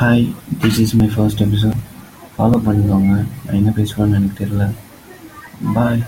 Hi this is my first episode follow பண்ணிக்கோங்க. நான் என்ன பேசுவேன்னு எனக்கு தெரில பாய்